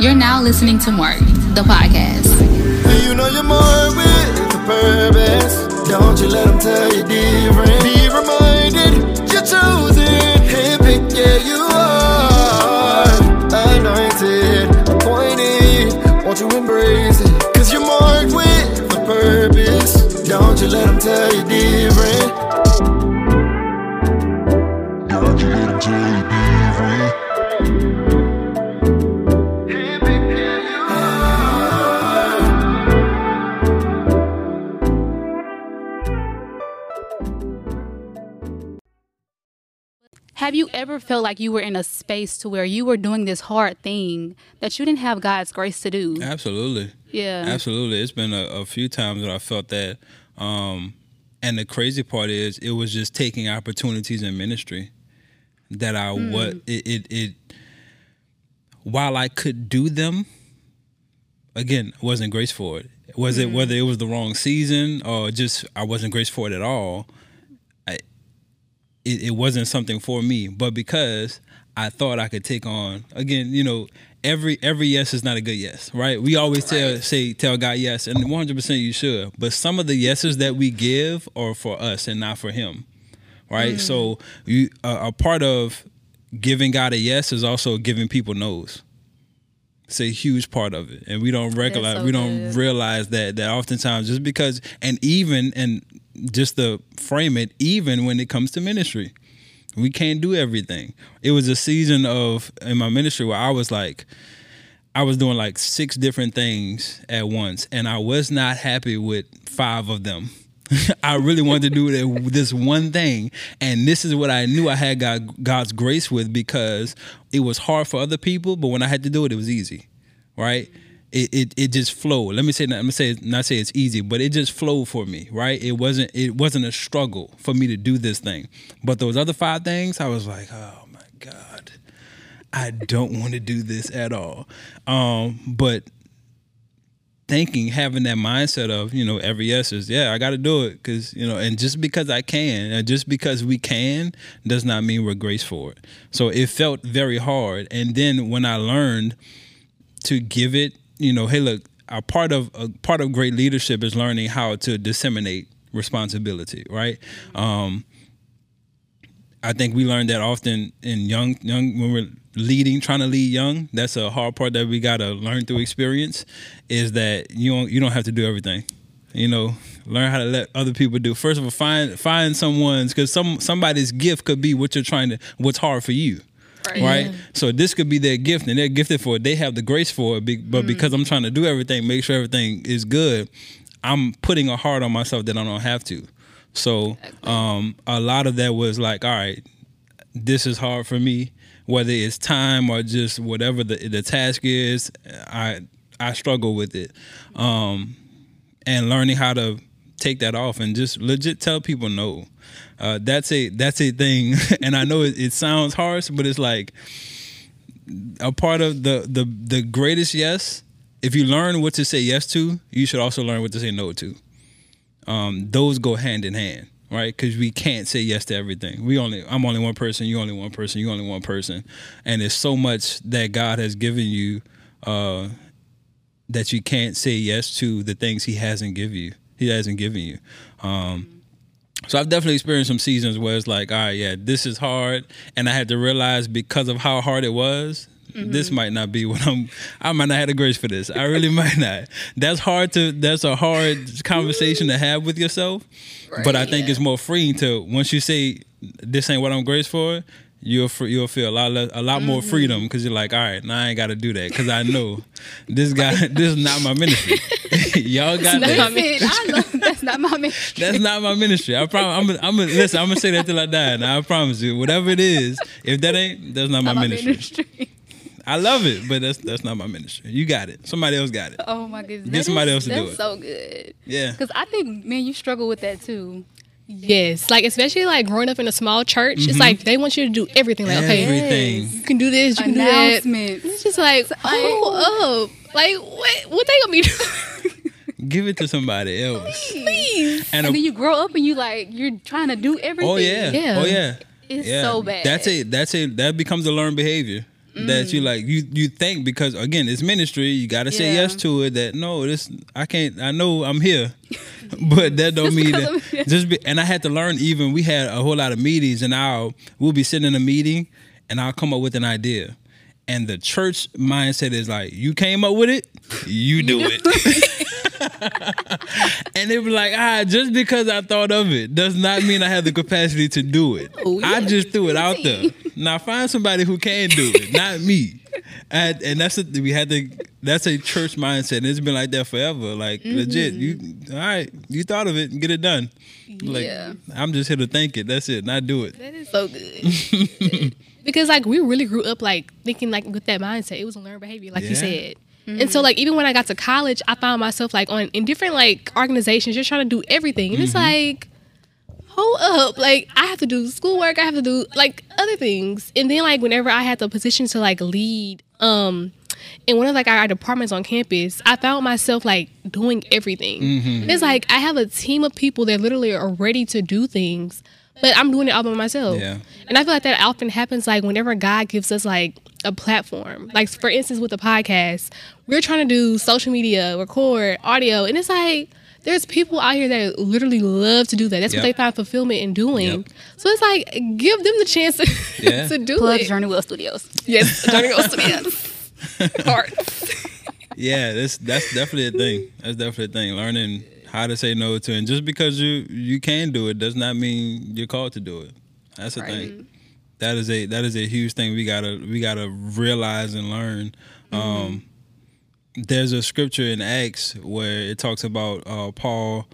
You're now listening to Marked, the podcast. You know you're more with the purpose. Don't you let them tell you different. Be reminded you're chosen. Yeah, you are. Anointed, appointed. Won't you embrace it? Cause you're marked with the purpose. Don't you let them tell you different. Don't you let them tell you different. Have you ever felt like you were in a space to where you were doing this hard thing that you didn't have God's grace to do? Absolutely. Yeah. Absolutely. It's been a, a few times that I felt that. Um, and the crazy part is it was just taking opportunities in ministry that I what it, it it while I could do them, again, wasn't grace for it. Was it whether it was the wrong season or just I wasn't grace for it at all? It, it wasn't something for me. But because I thought I could take on again, you know, every every yes is not a good yes, right? We always tell say tell God yes, and one hundred percent you should. But some of the yeses that we give are for us and not for Him, right? Mm. So you a a part of giving God a yes is also giving people no's. It's a huge part of it, and we don't recognize so we don't good. realize that that oftentimes just because and even and just to frame it, even when it comes to ministry, we can't do everything. It was a season of in my ministry where I was like, I was doing like six different things at once, and I was not happy with five of them. I really wanted to do this one thing, and this is what I knew I had God, God's grace with because it was hard for other people, but when I had to do it, it was easy, right? It, it, it just flowed. Let me say, let me say, not say it's easy, but it just flowed for me, right? It wasn't it wasn't a struggle for me to do this thing, but those other five things, I was like, oh my god, I don't want to do this at all. Um, but thinking, having that mindset of, you know, every yes is, yeah, I got to do it. Because, you know, and just because I can, and just because we can, does not mean we're grace for it. So it felt very hard. And then when I learned to give it, you know, hey, look, a part of a part of great leadership is learning how to disseminate responsibility, right? Um, I think we learn that often in young young when we're leading, trying to lead young. That's a hard part that we gotta learn through experience. Is that you don't you don't have to do everything. You know, learn how to let other people do. First of all, find find someone's because some somebody's gift could be what you're trying to what's hard for you. Right. So this could be their gift, and they're gifted for it. They have the grace for it, be- but because I'm trying to do everything, make sure everything is good, I'm putting a heart on myself that I don't have to. So um, a lot of that was like, all right, this is hard for me, whether it's time or just whatever the the task is. I I struggle with it, um, and learning how to take that off and just legit tell people no. Uh, that's a that's a thing, and I know it, it sounds harsh, but it's like a part of the the the greatest yes. If you learn what to say yes to, you should also learn what to say no to um, those go hand in hand, right? Because we can't say yes to everything. We only, I'm only one person. You only one person. You only one person, and there's so much that God has given you uh, that you can't say yes to the things He hasn't given you. He hasn't given you. Um, so I've definitely experienced some seasons where it's like, all right, yeah, this is hard, and I had to realize because of how hard it was. This mm-hmm. might not be what I'm. I might not have the grace for this. I really might not. That's hard to. That's a hard conversation to have with yourself. but I think it's more freeing to once you say this ain't what I'm grace for. You'll you'll feel a lot less, a lot more mm-hmm. freedom because you're like, all right, now I ain't got to do that because I know this guy. this is not my ministry. Y'all got That's that. not me. I know that's not my ministry. That's not my ministry. I promise. I'm. Gonna, I'm. Listen. I'm gonna say that till I die. Now I promise you. Whatever it is, if that ain't, that's not my, Not my ministry. ministry. I love it, but that's that's not my ministry. You got it. Somebody else got it. Oh my goodness. Get That somebody is- else to do That's it. so good. Yeah. Because I think, man, you struggle with that too. Yes, like especially like growing up in a small church, it's mm-hmm. like they want you to do everything. Like, okay, Everything. you can do this, you can do that. It's just like, oh, up, like what? What they gonna be doing? Give it to somebody else. Please. And, And a, then you grow up and you like you're trying to do oh, everything. oh yeah. Yeah. Oh yeah. It's Yeah. so bad. That's it. that's it. that becomes a learned behavior. That you like you you think because again it's ministry you got to say Yeah. yes to it that no this I can't I know I'm here but that don't mean that just be, and I had to learn even we had a whole lot of meetings and I'll we'll be sitting in a meeting and I'll come up with an idea. And the church mindset is like you came up with it you do it and they be like ah just because I thought of it does not mean I have the capacity to do it I yeah. just threw it out there now find somebody who can do it not me and, and that's a, we had to that's a church mindset and it's been like that forever like Mm-hmm. legit you all right you thought of it and get it done like Yeah. I'm just here to think it that's it not do it That is So good. because like we really grew up like thinking like with that mindset. It was a learned behavior, like Yeah. you said. And so like even when I got to college, I found myself like on in different like organizations just trying to do everything. And it's like hold up. Like I have to do schoolwork, I have to do like other things. And then like whenever I had the position to like lead um in one of like our departments on campus, I found myself like doing everything. And it's like I have a team of people that literally are ready to do things, but I'm doing it all by myself. Yeah. And I feel like that often happens like whenever God gives us like a platform. Like for instance with the podcast, we're trying to do social media, record, audio, and it's like there's people out here that literally love to do that. That's Yep. what they find fulfillment in doing. Yep. So it's like give them the chance to, Yeah. to do Plug it. Journeywell Studios. Yes, Journey Goes Studios. Hearts. yeah that's that's definitely a thing that's definitely a thing learning how to say no to and just because you you can do it does not mean you're called to do it that's the Right. thing mm-hmm. That is a that is a huge thing we gotta we gotta realize and learn. Um there's a scripture in acts where it talks about uh paul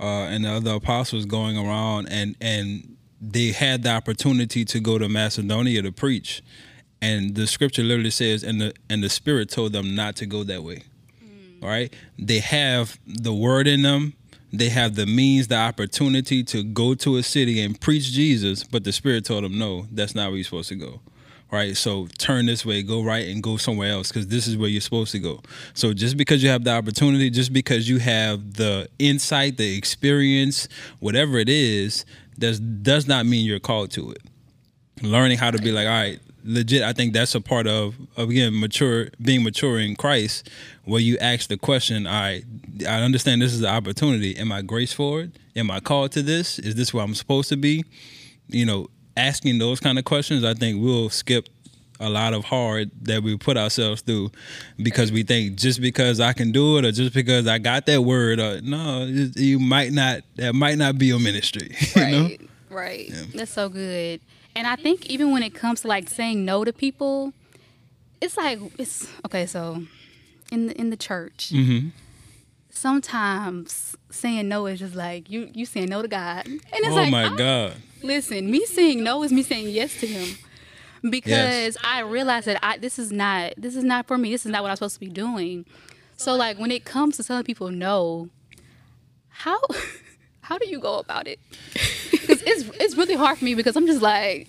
uh and the other apostles going around and and they had the opportunity to go to macedonia to preach. And the scripture literally says and the and the spirit told them not to go that way. Right? They have the word in them they have the means the opportunity to go to a city and preach jesus but the spirit told them no that's not where you're supposed to go right? So turn this way go right and go somewhere else because this is where you're supposed to go. So just because you have the opportunity just because you have the insight the experience whatever it is does does not mean you're called to it. Learning how to be like, all right, legit. I think that's a part of, of again mature being mature in Christ, where you ask the question, all right, I understand this is an opportunity. Am I grace for it? Am I called to this? Is this where I'm supposed to be? You know, asking those kind of questions, I think we'll skip a lot of hard that we put ourselves through because we think just because I can do it or just because I got that word or no, you might not that might not be your ministry. You know? Right. Right. That's so good. And I think even when it comes to like saying no to people, it's like it's okay. So in the in the church, Mhm. sometimes saying no is just like you you saying no to God, and it's Oh like my I- God. listen, me saying no is me saying yes to Him because I realize that I this is not this is not for me. This is not what I'm supposed to be doing. So like when it comes to telling people no, how how do you go about it? Because it's it's really hard for me because I'm just like,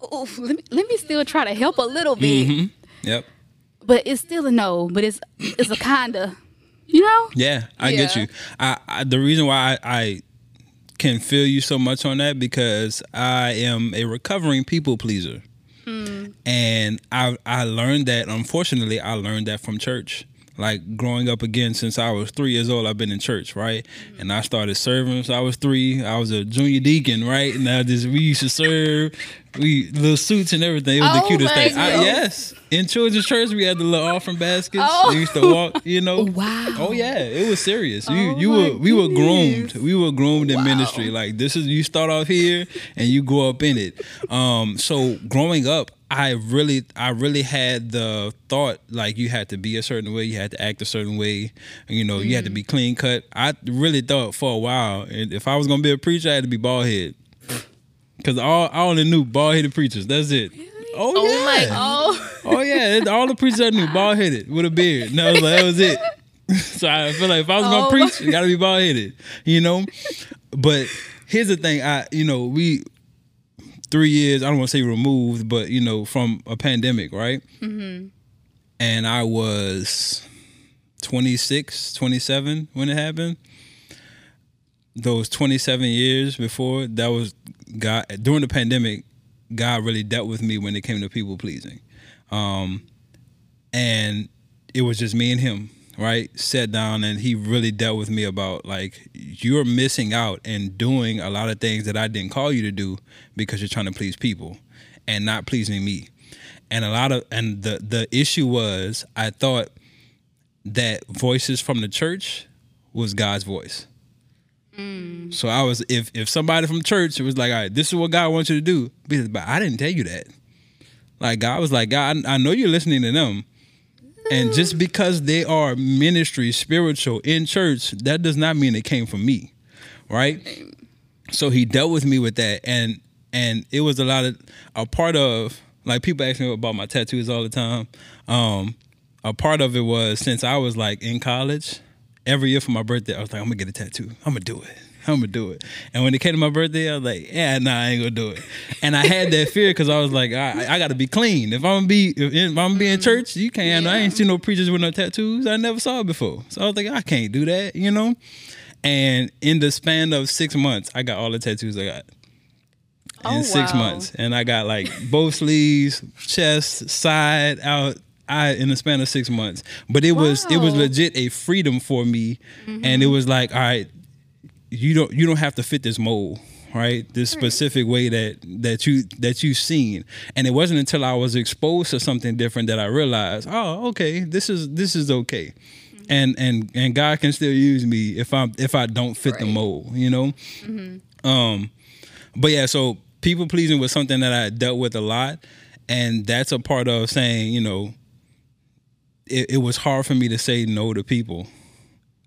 oh, let me, let me still try to help a little bit, Mhm. Yep. but it's still a no. But it's it's a kinda, you know. Yeah, I get you. I, I the reason why I, I can feel you so much on that because I am a recovering people pleaser, and I I learned that. Unfortunately, I learned that from church. Like growing up again, since I was three years old, I've been in church, right? And I started serving since I was three. I was a junior deacon, right? And I just we used to serve, we little suits and everything. It was the Oh cutest thing. I, yes, in children's church, we had the little offering baskets. Oh. We used to walk, you know. Wow. Oh yeah, it was serious. You Oh you were we were groomed. We were groomed in Wow. ministry. Like this is you start off here and you grow up in it. Um so growing up, I really I really had the thought like you had to be a certain way, you had to act a certain way, you know, you had to be clean cut. I really thought for a while and if I was going to be a preacher, I had to be bald head. Cuz all I only knew bald headed preachers. That's it. Oh, Oh yeah. my Oh, Oh yeah, all the preachers I knew bald headed with a beard. And that was like that was it. so I feel like if I was gonna Oh. preach, you gotta be bald headed, you know. But here's the thing, I you know we three years I don't want to say removed, but you know from a pandemic, right? Mm-hmm. And I was 26, 27 when it happened. Those 27 years before that was God during the pandemic. God really dealt with me when it came to people pleasing. um, and it was just me and him. Right, sat down and he really dealt with me about like you're missing out and doing a lot of things that I didn't call you to do because you're trying to please people and not pleasing me. And a lot of and the the issue was I thought that voices from the church was God's voice. So I was if if somebody from church was like, all right, this is what God wants you to do, but I didn't tell you that. Like God was like, God, I know you're listening to them. And just because they are ministry, spiritual in church, that does not mean it came from me. Right? So he dealt with me with that and and it was a lot of a part of like people ask me about my tattoos all the time. Um a part of it was since I was like in college, every year for my birthday, I was like, I'm gonna get a tattoo. I'm gonna do it. I'm gonna do it. And when it came to my birthday, I was like, yeah, nah, I ain't gonna do it. And I had that fear because I was like, I, I gotta be clean. If I'm gonna be, if, if I'm gonna be in mm-hmm. church, you can't. I ain't seen no preachers with no tattoos. I never saw it before. So I was like, I can't do that, you know. And in the span of six months, I got all the tattoos I got in Oh, six wow. months, and I got like both sleeves, chest, side, out. I in the span of six months, but it was it was legit a freedom for me, and it mm-hmm. was like, all right, you don't you don't have to fit this mold, right? This specific way that that you that you've seen, and it wasn't until I was exposed to something different that I realized, oh, okay, this is this is okay, mm-hmm. and and and God can still use me if I'm if I don't fit the mold, you know. Mm-hmm. Um, but yeah, so people pleasing was something that I dealt with a lot, and that's a part of saying, you know, it, it was hard for me to say no to people,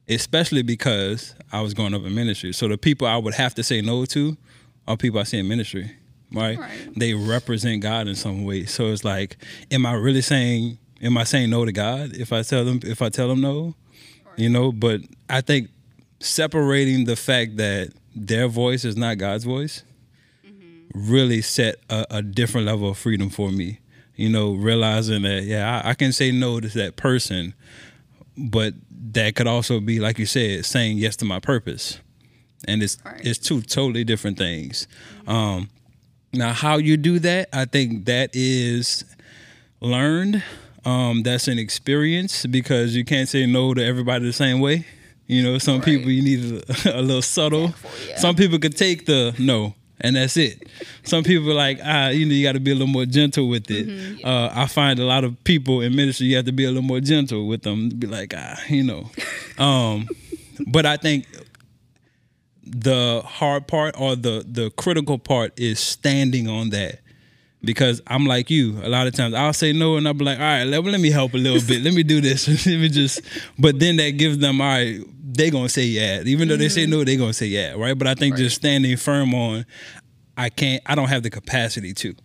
especially because I was growing up in ministry. So the people I would have to say no to are people I see in ministry, right? Right. They represent God in some way. So it's like, am I really saying, am I saying no to God if I tell them if I tell them no? You know, but I think separating the fact that their voice is not God's voice mm-hmm. really set a, a different level of freedom for me. You know, realizing that yeah, I, I can say no to that person, but that could also be like you said, saying yes to my purpose, and it's Right. it's two totally different things. Um, now, how you do that, I think that is learned. Um, that's an experience because you can't say no to everybody the same way. You know, some Right. people you need a, a little subtle. yeah. Some people could take the no, and that's it. Some people are like ah, you know, you got to be a little more gentle with it. Mm-hmm. Uh, I find a lot of people in ministry, you have to be a little more gentle with them. Be like ah, you know. Um, but I think the hard part or the the critical part is standing on that because I'm like you. A lot of times I'll say no and I'll be like, all right, let, let me help a little bit. Let me do this. let me just. But then that gives them, all right, they gonna say yeah. Even though they say no, they gonna say yeah, right? But I think just standing firm on, I can't. I don't have the capacity to.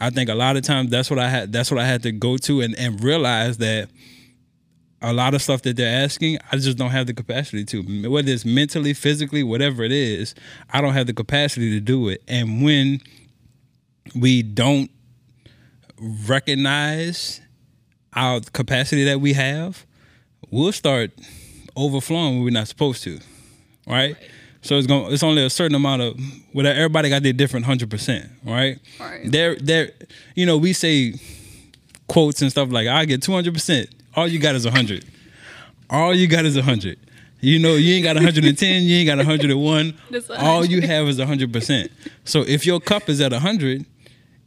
I think a lot of times that's what I had. That's what I had to go to and and realize that a lot of stuff that they're asking, I just don't have the capacity to. Whether it's mentally, physically, whatever it is, I don't have the capacity to do it. And when we don't recognize our capacity that we have, we'll start overflowing when we're not supposed to, right? So it's going. It's only a certain amount of. Well, everybody got their different hundred percent, right? Right. There, there. You know, we say quotes and stuff like, "I get two hundred percent." All you got is hundred. All you got is hundred. You know, you ain't got 110, you ain't got 101. All you have is 100%. So if your cup is at 100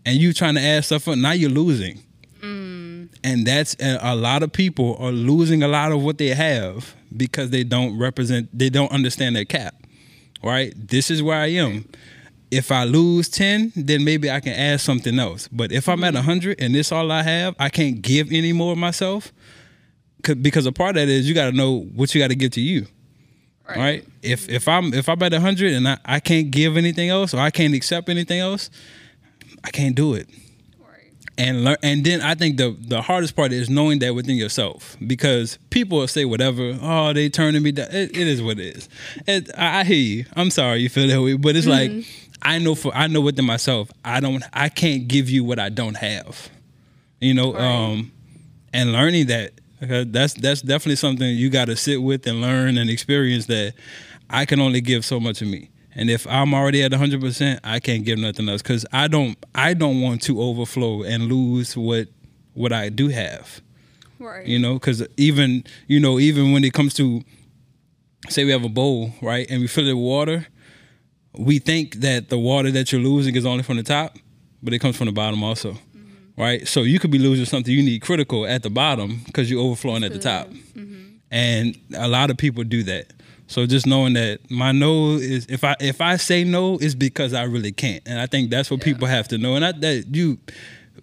and you trying to add stuff up, now you're losing. Mm. And that's and a lot of people are losing a lot of what they have because they don't represent, they don't understand their cap. Right? This is where I am. If I lose 10, then maybe I can add something else. But if I'm at 100 mm-hmm. and this all I have, I can't give any more of myself. 'Cause- Because a part of that is you got to know what you got to give to you right? If if I'm if I'm at hundred and I, I can't give anything else or I can't accept anything else, I can't do it. Right. And learn, and then I think the the hardest part is knowing that within yourself because people will say whatever. Oh, they turning me down. It, it is what it is. It, I, I hear you. I'm sorry you feel that way, but it's like I know for I know within myself. I don't. I can't give you what I don't have. You know. Right. Um, and learning that that's that's definitely something you got to sit with and learn and experience that I can only give so much of me. And if I'm already at 100%, I can't give nothing else cuz I don't I don't want to overflow and lose what what I do have. Right. You know, because even you know even when it comes to say we have a bowl right and we fill it with water, we think that the water that you're losing is only from the top, but it comes from the bottom also. Mm-hmm. Right, so you could be losing something you need critical at the bottom because you're overflowing at the top, mm-hmm. and a lot of people do that. So just knowing that my no is if I if I say no is because I really can't, and I think that's what people have to know, and I, that you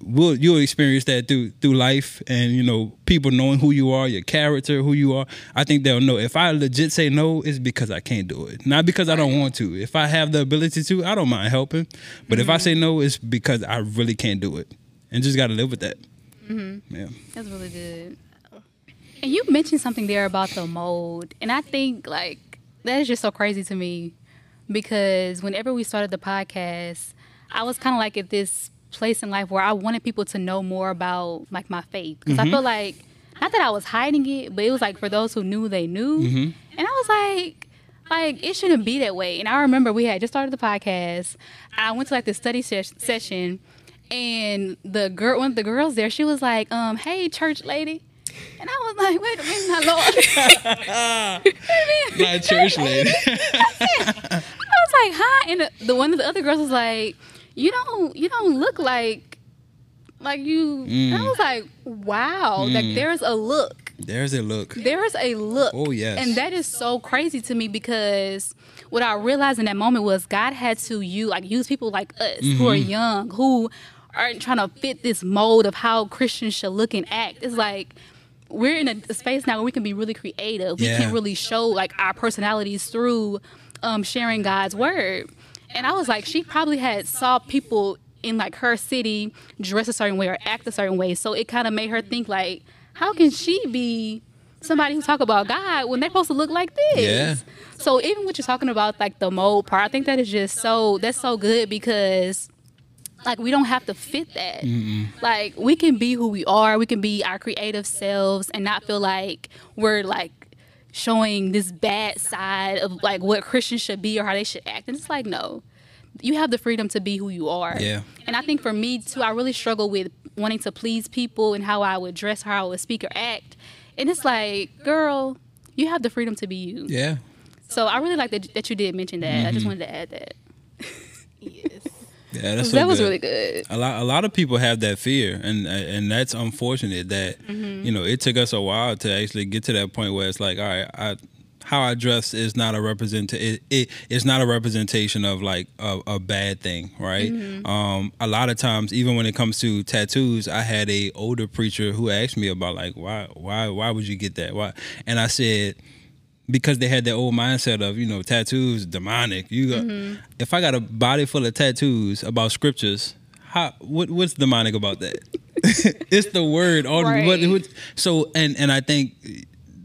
will you'll experience that through through life, and you know people knowing who you are, your character, who you are. I think they'll know if I legit say no, it's because I can't do it, not because I don't want to. If I have the ability to, I don't mind helping, but if I say no, it's because I really can't do it, and just got to live with that. Mm-hmm. Yeah. That's really good. And you mentioned something there about the mold, and I think like that is just so crazy to me because whenever we started the podcast, I was kind of like at this place in life where I wanted people to know more about like my faith because I feel like not that I was hiding it, but it was like for those who knew, they knew, and I was like. Like it shouldn't be that way. And I remember we had just started the podcast. I went to like the study ses- session, and the girl, one of the girls there, she was like, um, "Hey, church lady," and I was like, "Wait a minute, my lord." Not a church lady. I was like, "Hi," and the, the one of the other girls was like, "You don't, you don't look like, like you." And I mm. was like, "Wow, like mm. there's a look, There's a look. there's a look." Oh, yes. and that is so crazy to me because what I realized in that moment was God had to use like use people like us who are mm-hmm. young who aren't trying to fit this mold of how Christians should look and act. It's like we're in a, space now where we can be really creative. We Yeah. can really show like our personalities through um, sharing God's word. And I was like, she probably had saw people in like her city dress a certain way or act a certain way. So it kind of made her think like, how can she be somebody who talk about God when they're supposed to look like this? Yeah. So even what you're talking about, like the mold part, I think that is just so that's so good because like we don't have to fit that. Like we can be who we are, we can be our creative selves and not feel like we're like showing this bad side of like what Christians should be or how they should act. And it's like no. You have the freedom to be who you are. Yeah. And I think for me too, I really struggle with wanting to please people and how I would dress, how I would speak or act. And it's like, girl, you have the freedom to be you. Yeah. So I really like that, that you did mention that. I just mm-hmm. wanted to add that. Yes. Yeah, that's so that was really good. a lot a lot of people have that fear and and that's unfortunate that Mm-hmm. you know it took us a while to actually get to that point where it's like all right I how I dress is not a represent it, it it's not a representation of like a, a bad thing right Mm-hmm. um a lot of times even when it comes to tattoos I had a older preacher who asked me about like why why why would you get that why and I said because they had that old mindset of you know tattoos demonic. You got Mm-hmm. if I got a body full of tattoos about scriptures, how what what's demonic about that? it's the word. All what, Right. what, so and and I think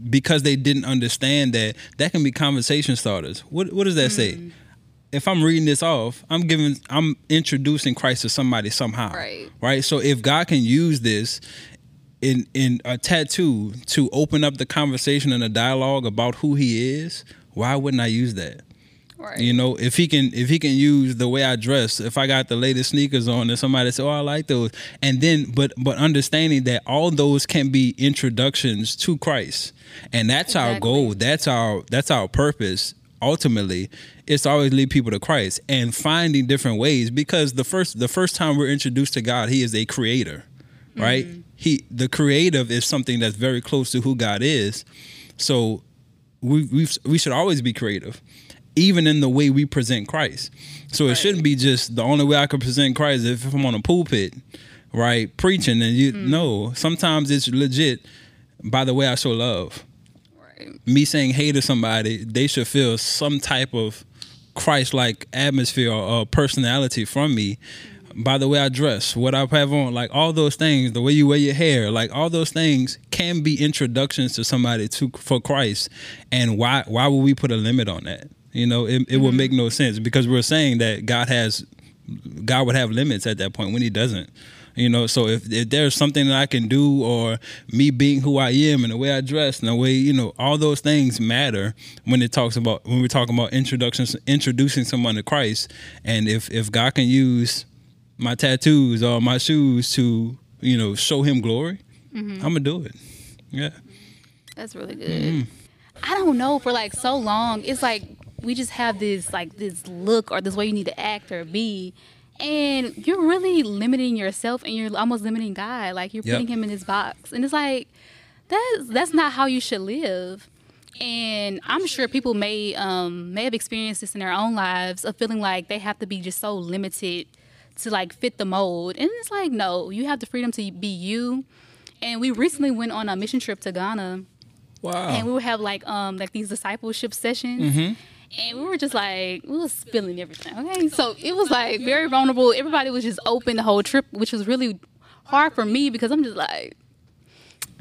because they didn't understand that that can be conversation starters. What what does that say? Mm. If I'm reading this off, I'm giving I'm introducing Christ to somebody somehow. Right. Right. So if God can use this in in a tattoo to open up the conversation and a dialogue about who he is, why wouldn't I use that? Right. You know, if he can if he can use the way I dress, if I got the latest sneakers on and somebody say, Oh, I like those and then but but understanding that all those can be introductions to Christ. And that's our goal. That's our that's our purpose. Ultimately, it's to always lead people to Christ and finding different ways because the first the first time we're introduced to God, He is a creator. Right? Mm-hmm. He the creative is something that's very close to who God is. So we we we should always be creative, even in the way we present Christ. So it shouldn't be just the only way I can present Christ is if I'm on a pulpit, right, preaching. And you hmm. no, sometimes it's legit by the way I show love. right. Me saying hey to somebody, they should feel some type of Christ-like atmosphere or, or personality from me. By the way I dress, what I have on, like all those things, the way you wear your hair, like all those things can be introductions to somebody to for Christ. And why why would we put a limit on that? You know, it, it would mm-hmm. make no sense because we're saying that God has God would have limits at that point when he doesn't. You know, so if, if there's something that I can do or me being who I am and the way I dress and the way, you know, all those things matter when it talks about when we're talking about introductions introducing someone to Christ. And if if God can use my tattoos or my shoes to you know, show him glory, Mm-hmm. I'm gonna do it. Yeah. That's really good. I don't know. For like so long, it's like we just have this like this look or this way you need to act or be, and you're really limiting yourself and you're almost limiting God. Like you're Yep. putting him in this box, and it's like that's that's not how you should live. And I'm sure people may um, may have experienced this in their own lives of feeling like they have to be just so limited to like fit the mold. And it's like no, you have the freedom to be you. And we recently went on a mission trip to Ghana Wow. and we would have like um like these discipleship sessions Mm-hmm. and we were just like we was spilling everything okay so it was like very vulnerable everybody was just open the whole trip which was really hard for me because i'm just like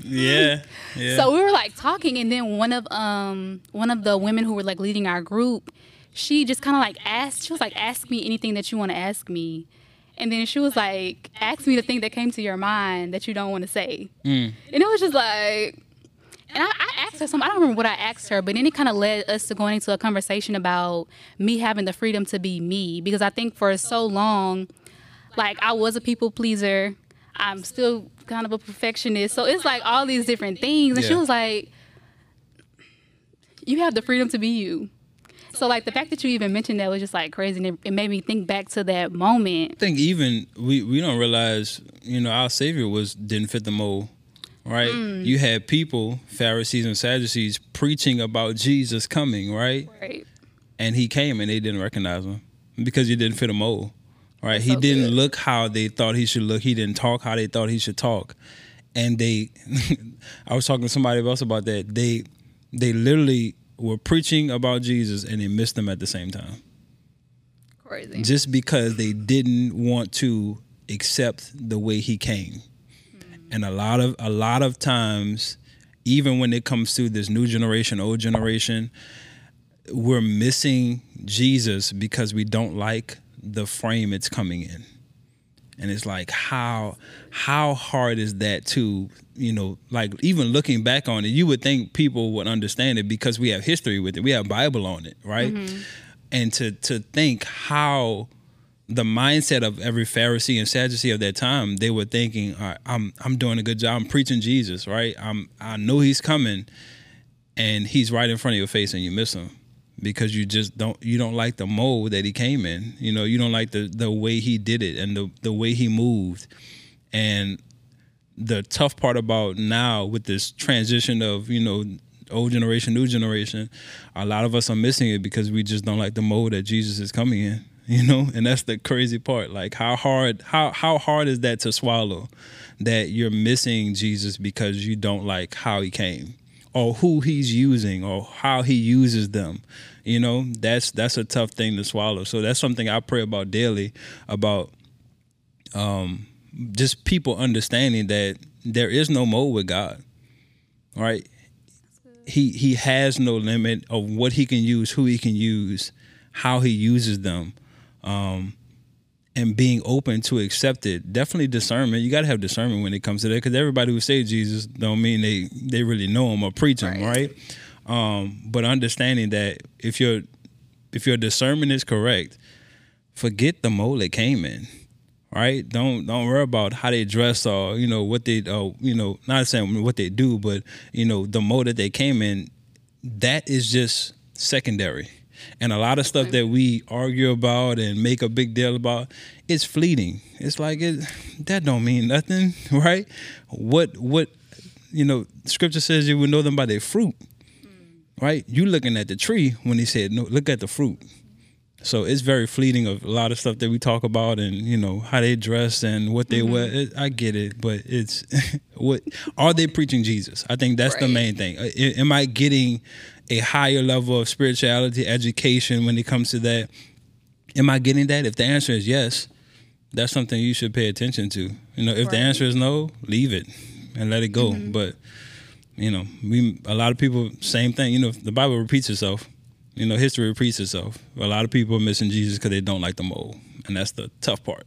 yeah. Yeah. so we were like talking and then one of um one of the women who were like leading our group she just kind of like asked she was like ask me anything that you want to ask me and then she was like ask me the thing that came to your mind that you don't want to say Mm. and it was just like and I, I asked her something. I don't remember what I asked her, but then it kind of led us to going into a conversation about me having the freedom to be me. Because I think for so long, like I was a people pleaser. I'm still kind of a perfectionist. So it's like all these different things. And she was like, You have the freedom to be you. So like the fact that you even mentioned that was just like crazy. And it, it made me think back to that moment. I think even we we don't realize, you know, our Savior was didn't fit the mold, right? Mm. You had people, Pharisees and Sadducees, preaching about Jesus coming, right? Right. And he came and they didn't recognize him because he didn't fit a mold, right? he so didn't good. look how they thought he should look. He didn't talk how they thought he should talk, and they. I was talking to somebody else about that. They they literally were preaching about Jesus and they missed him at the same time Crazy. just because they didn't want to accept the way he came. Hmm. And a lot of a lot of times even when it comes to this new generation, old generation, we're missing Jesus because we don't like the frame it's coming in. And it's like how how hard is that to, you know, like even looking back on it, you would think people would understand it because we have history with it. We have Bible on it, right? Mm-hmm. And to to think how the mindset of every Pharisee and Sadducee of that time, they were thinking, right, I'm I'm doing a good job. I'm preaching Jesus, right? I'm I know he's coming and he's right in front of your face and you miss him because you just don't you don't like the mold that he came in. You know, you don't like the the way he did it and the the way he moved. And the tough part about now with this transition of, you know, old generation, new generation, a lot of us are missing it because we just don't like the mode that Jesus is coming in. You know, and that's the crazy part. Like how hard how how hard is that to swallow that you're missing Jesus because you don't like how he came or who he's using or how he uses them. You know, that's that's a tough thing to swallow. So that's something I pray about daily about um just people understanding that there is no mold with God. Right? He he has no limit of what he can use, who he can use, how he uses them. Um and being open to accept it. Definitely discernment. You got to have discernment when it comes to that because everybody who say Jesus don't mean they they really know him or preach him, right? Um, but understanding that if your if your discernment is correct, forget the mold it came in, right? Don't don't worry about how they dress or you know what they uh, you know not saying what they do, but you know the mode that they came in. That is just secondary. And a lot of stuff that we argue about and make a big deal about, it's fleeting. It's like it that don't mean nothing, right? What what you know, scripture says you will know them by their fruit. Right? You looking at the tree when he said, No, look at the fruit. So it's very fleeting of a lot of stuff that we talk about and, you know, how they dress and what they wear. Mm-hmm. It, I get it, but it's what are they preaching Jesus? I think that's the main thing. Am I getting a higher level of spirituality, education when it comes to that? Am I getting that? If the answer is yes, that's something you should pay attention to. You know, if the answer is no, leave it and let it go. Mm-hmm. But you know, we a lot of people same thing. You know, the Bible repeats itself. You know, history repeats itself. A lot of people are missing Jesus because they don't like the mold, and that's the tough part.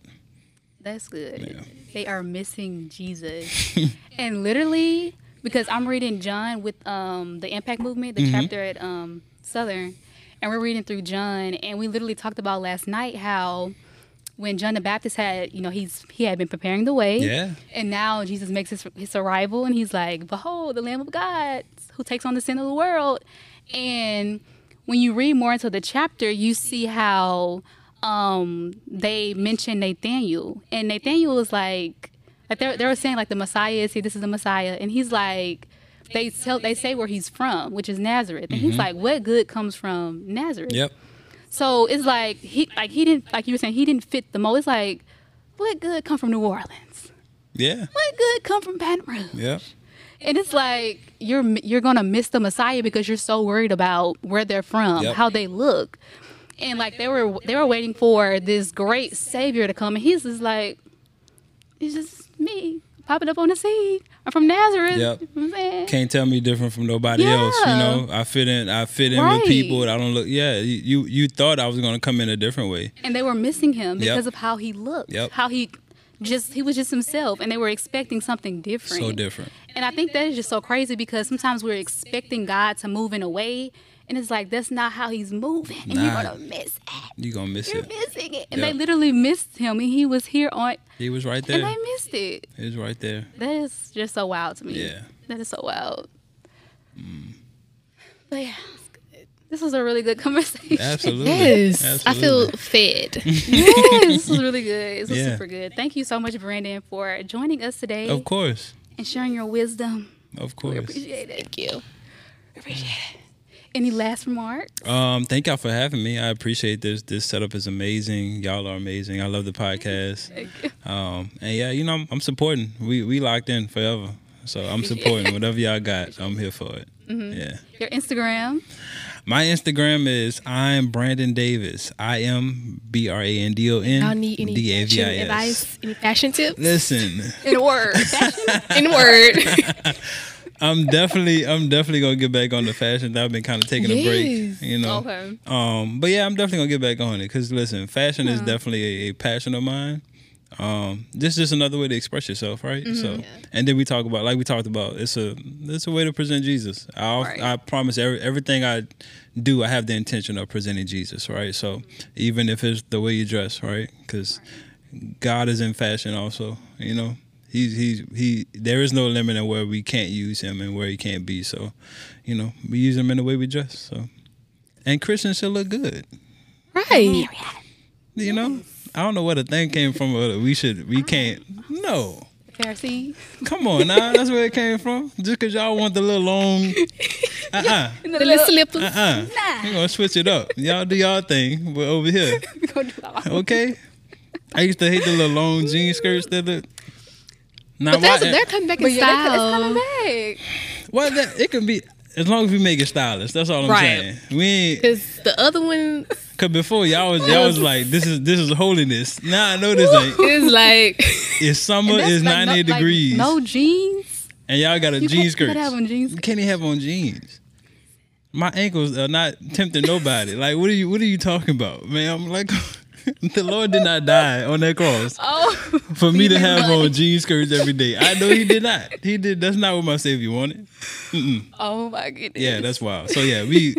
That's good. Yeah. They are missing Jesus. and literally, because I'm reading John with um, the Impact Movement, the chapter at um, Southern, and we're reading through John, and we literally talked about last night how when John the Baptist had, you know, he's he had been preparing the way. Yeah. And now Jesus makes his his arrival and he's like, Behold, the Lamb of God who takes on the sin of the world. And when you read more into the chapter, you see how um they mention Nathaniel. And Nathaniel was like like they they were saying like the Messiah is here, this is the Messiah. And he's like they tell they say where he's from, which is Nazareth. And he's like, What good comes from Nazareth? Yep. So it's like he like he didn't like you were saying he didn't fit the mold. It's like what good come from New Orleans? Yeah. What good come from Baton Rouge? Yep. And it's like you're you're gonna miss the Messiah because you're so worried about where they're from, Yep. how they look, and like they were they were waiting for this great Savior to come, and he's just like, it's just me popping up on the scene. I'm from Nazareth. Yep. You know what I'm saying? Can't tell me different from nobody Yeah. else. You know, I fit in. I fit in Right. with people. I don't look. Yeah, you you, thought I was gonna come in a different way. and they were missing him Yep. because of how he looked, Yep. how he just he was just himself, and they were expecting something different. So different. And I think that is just so crazy because sometimes we're expecting God to move in a way, and it's like that's not how He's moving, and you're gonna miss it. You're gonna miss You're it. missing it, and Yeah. they literally missed him, and he was here on, He was right there. and they missed it. He was right there. That is just so wild to me. Yeah. that is so wild. Mm. But yeah, this was a really good conversation. Absolutely. Yes, I feel fed. yes, this was really good. This was Yeah. super good. Thank you so much, Brandon, for joining us today Of course. and sharing your wisdom. Of course. We course. appreciate it. Thank you. Appreciate it. Any last remarks? Um, thank y'all for having me. I appreciate this. This setup is amazing. Y'all are amazing. I love the podcast. Thank you. Um, and yeah, you know, I'm, I'm supporting. We we locked in forever. So I'm supporting whatever y'all got. I'm here for it. Mm-hmm. Yeah. Your Instagram. My Instagram is I'm Brandon Davis. I am B R A N D O N Y'all need any D A V fashion advice, any fashion tips? Listen, In word. In word. I'm definitely I'm definitely gonna get back on the fashion. I've been kind of taking a break, you know. okay. Um, but yeah, I'm definitely gonna get back on it because listen, fashion is definitely a, a passion of mine. Um, this is another way to express yourself, right? So, and then we talk about like we talked about. It's a it's a way to present Jesus. I Right. I promise every, everything I do, I have the intention of presenting Jesus, right? So even if it's the way you dress, right? Because God is in fashion also, you know. He's he's he. There is no limit in where we can't use him and where he can't be. So, you know, we use him in the way we dress. So, and Christians should look good. right. You know, I don't know where the thing came from. But we should, we can't. No, Pharisee. come on now. That's where it came from. Just because y'all want the little long. Uh uh In The little slippers. Uh uh. We gonna switch it up. Y'all do y'all thing. We're over here, We gonna do our- okay. I used to hate the little long jean skirts that look. Now, But that's, why- they're coming back But in yeah, it's coming back. Well, that, it can be as long as we make it stylish. That's all I'm Right. saying. We ain't Because the other one cause before y'all was y'all was like this is this is holiness. Now I know this ain't. is like, It's summer. It's like 98 no, like, degrees, no jeans. and y'all got a You jean can't- skirt. You gotta have on jeans. You can't even have on jeans. My ankles are not tempting nobody. Like what are you what are you talking about, man? I'm like the Lord did not die on that cross Oh, for me to have money. on jean skirts every day. I know he did not. He did. That's not what my savior wanted. oh my goodness. Yeah, that's wild. So yeah, we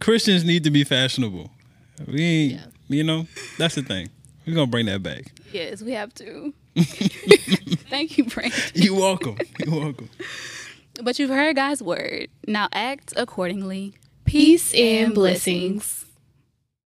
Christians need to be fashionable. We ain't, you know, that's the thing. We're gonna bring that back. yes, we have to. Thank you, Brandon. You're welcome. You're welcome. But you've heard God's word. Now act accordingly. peace and blessings.